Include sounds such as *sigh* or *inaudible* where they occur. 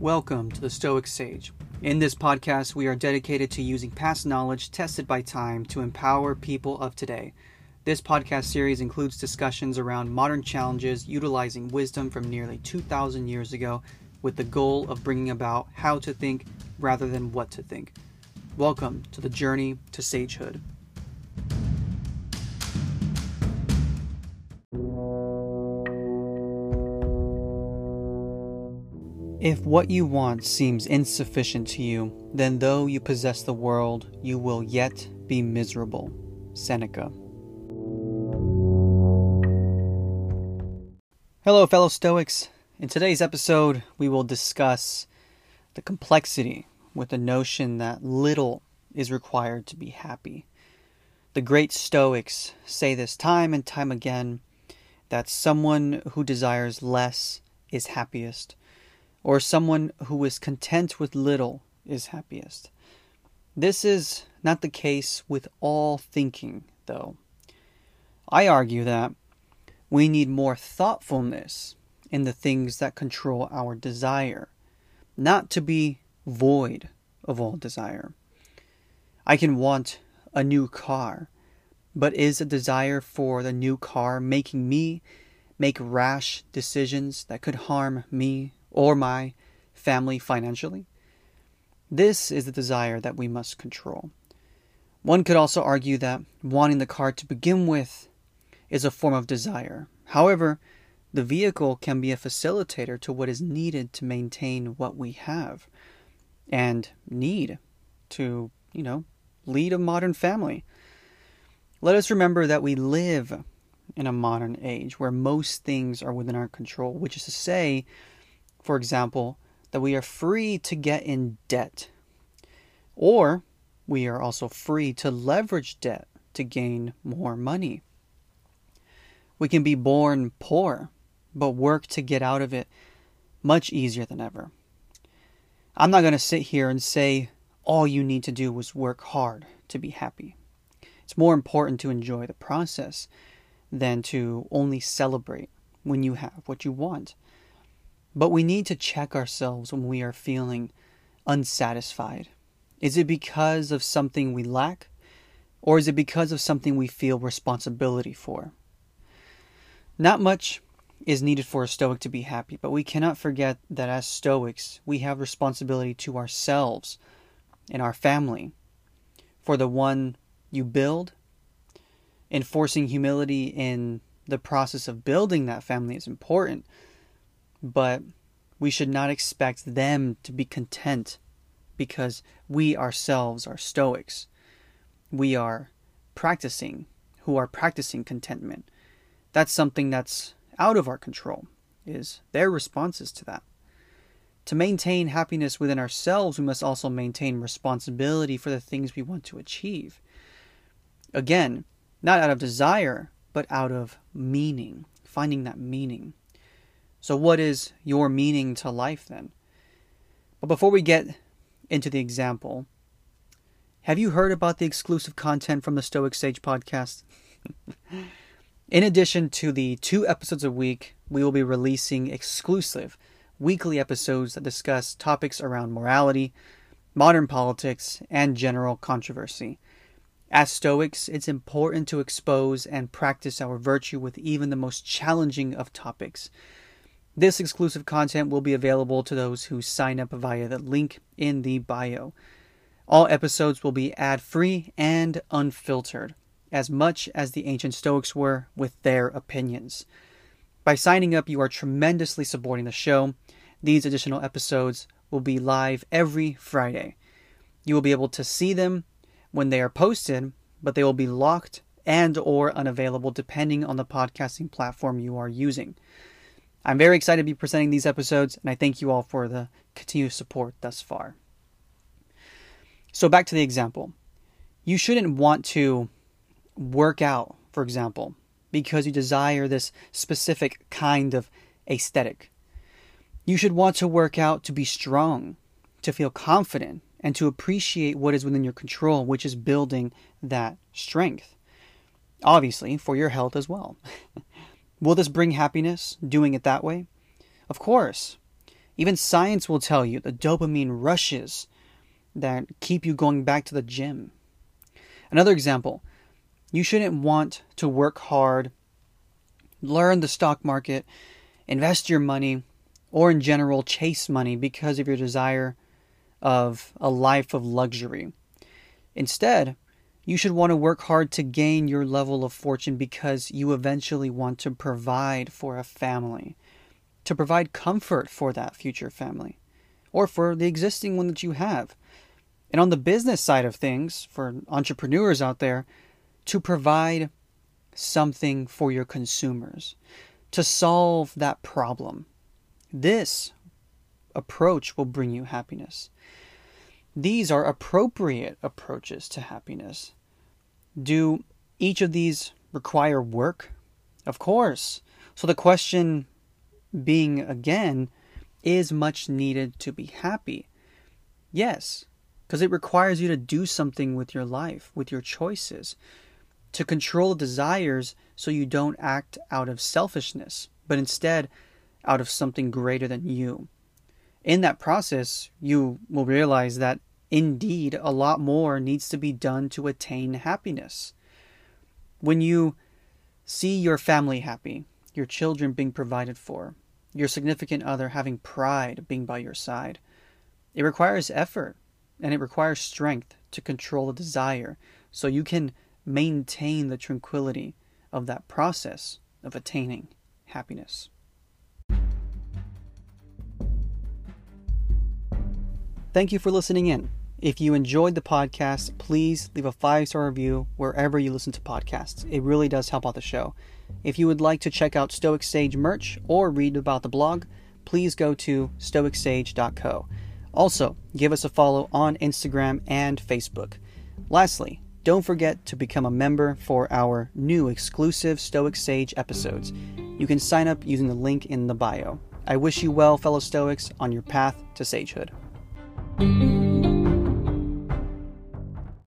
Welcome to the Stoic Sage. In this podcast, we are dedicated to using past knowledge tested by time to empower people of today. This podcast series includes discussions around modern challenges utilizing wisdom from nearly 2,000 years ago with the goal of bringing about how to think rather than what to think. Welcome to the journey to sagehood. If what you want seems insufficient to you, then though you possess the world, you will yet be miserable. Seneca. Hello, fellow Stoics. In today's episode, we will discuss the complexity with the notion that little is required to be happy. The great Stoics say this time and time again that someone who desires less is happiest or someone who is content with little is happiest. This is not the case with all thinking, though. I argue that we need more thoughtfulness in the things that control our desire, not to be void of all desire. I can want a new car, but is a desire for the new car making me make rash decisions that could harm me or my family financially. This is the desire that we must control. One could also argue that wanting the car to begin with is a form of desire. However, the vehicle can be a facilitator to what is needed to maintain what we have and need to, you know, lead a modern family. Let us remember that we live in a modern age where most things are within our control, which is to say, for example, that we are free to get in debt, or we are also free to leverage debt to gain more money. We can be born poor, but work to get out of it much easier than ever. I'm not going to sit here and say all you need to do is work hard to be happy. It's more important to enjoy the process than to only celebrate when you have what you want. But we need to check ourselves when we are feeling unsatisfied. Is it because of something we lack? Or is it because of something we feel responsibility for? Not much is needed for a Stoic to be happy, but we cannot forget that as Stoics, we have responsibility to ourselves and our family. For the one you build, enforcing humility in the process of building that family is important but we should not expect them to be content because we ourselves are Stoics. We are practicing, who are practicing contentment. That's something that's out of our control, is their responses to that. To maintain happiness within ourselves, we must also maintain responsibility for the things we want to achieve. Again, not out of desire, but out of meaning, finding that meaning. So, what is your meaning to life then? But before we get into the example, have you heard about the exclusive content from the Stoic Sage podcast? *laughs* In addition to the two episodes a week, we will be releasing exclusive weekly episodes that discuss topics around morality, modern politics, and general controversy. As Stoics, it's important to expose and practice our virtue with even the most challenging of topics. This exclusive content will be available to those who sign up via the link in the bio. All episodes will be ad free and unfiltered, as much as the ancient Stoics were with their opinions. By signing up, you are tremendously supporting the show. These additional episodes will be live every Friday. You will be able to see them when they are posted, but they will be locked and or unavailable depending on the podcasting platform you are using. I'm very excited to be presenting these episodes, and I thank you all for the continued support thus far. So, back to the example. You shouldn't want to work out, for example, because you desire this specific kind of aesthetic. You should want to work out to be strong, to feel confident, and to appreciate what is within your control, which is building that strength. Obviously, for your health as well. *laughs* Will this bring happiness, doing it that way? Of course. Even science will tell you the dopamine rushes that keep you going back to the gym. Another example you shouldn't want to work hard, learn the stock market, invest your money, or in general chase money because of your desire of a life of luxury. Instead, you should want to work hard to gain your level of fortune because you eventually want to provide for a family, to provide comfort for that future family, or for the existing one that you have. And on the business side of things, for entrepreneurs out there, to provide something for your consumers, to solve that problem. This approach will bring you happiness. These are appropriate approaches to happiness. Do each of these require work? Of course. So the question being again, is much needed to be happy? Yes, because it requires you to do something with your life, with your choices, to control desires so you don't act out of selfishness, but instead out of something greater than you. In that process, you will realize that Indeed, a lot more needs to be done to attain happiness. When you see your family happy, your children being provided for, your significant other having pride being by your side, it requires effort and it requires strength to control the desire so you can maintain the tranquility of that process of attaining happiness. Thank you for listening in. If you enjoyed the podcast, please leave a five star review wherever you listen to podcasts. It really does help out the show. If you would like to check out Stoic Sage merch or read about the blog, please go to stoicsage.co. Also, give us a follow on Instagram and Facebook. Lastly, don't forget to become a member for our new exclusive Stoic Sage episodes. You can sign up using the link in the bio. I wish you well, fellow Stoics, on your path to sagehood thank you.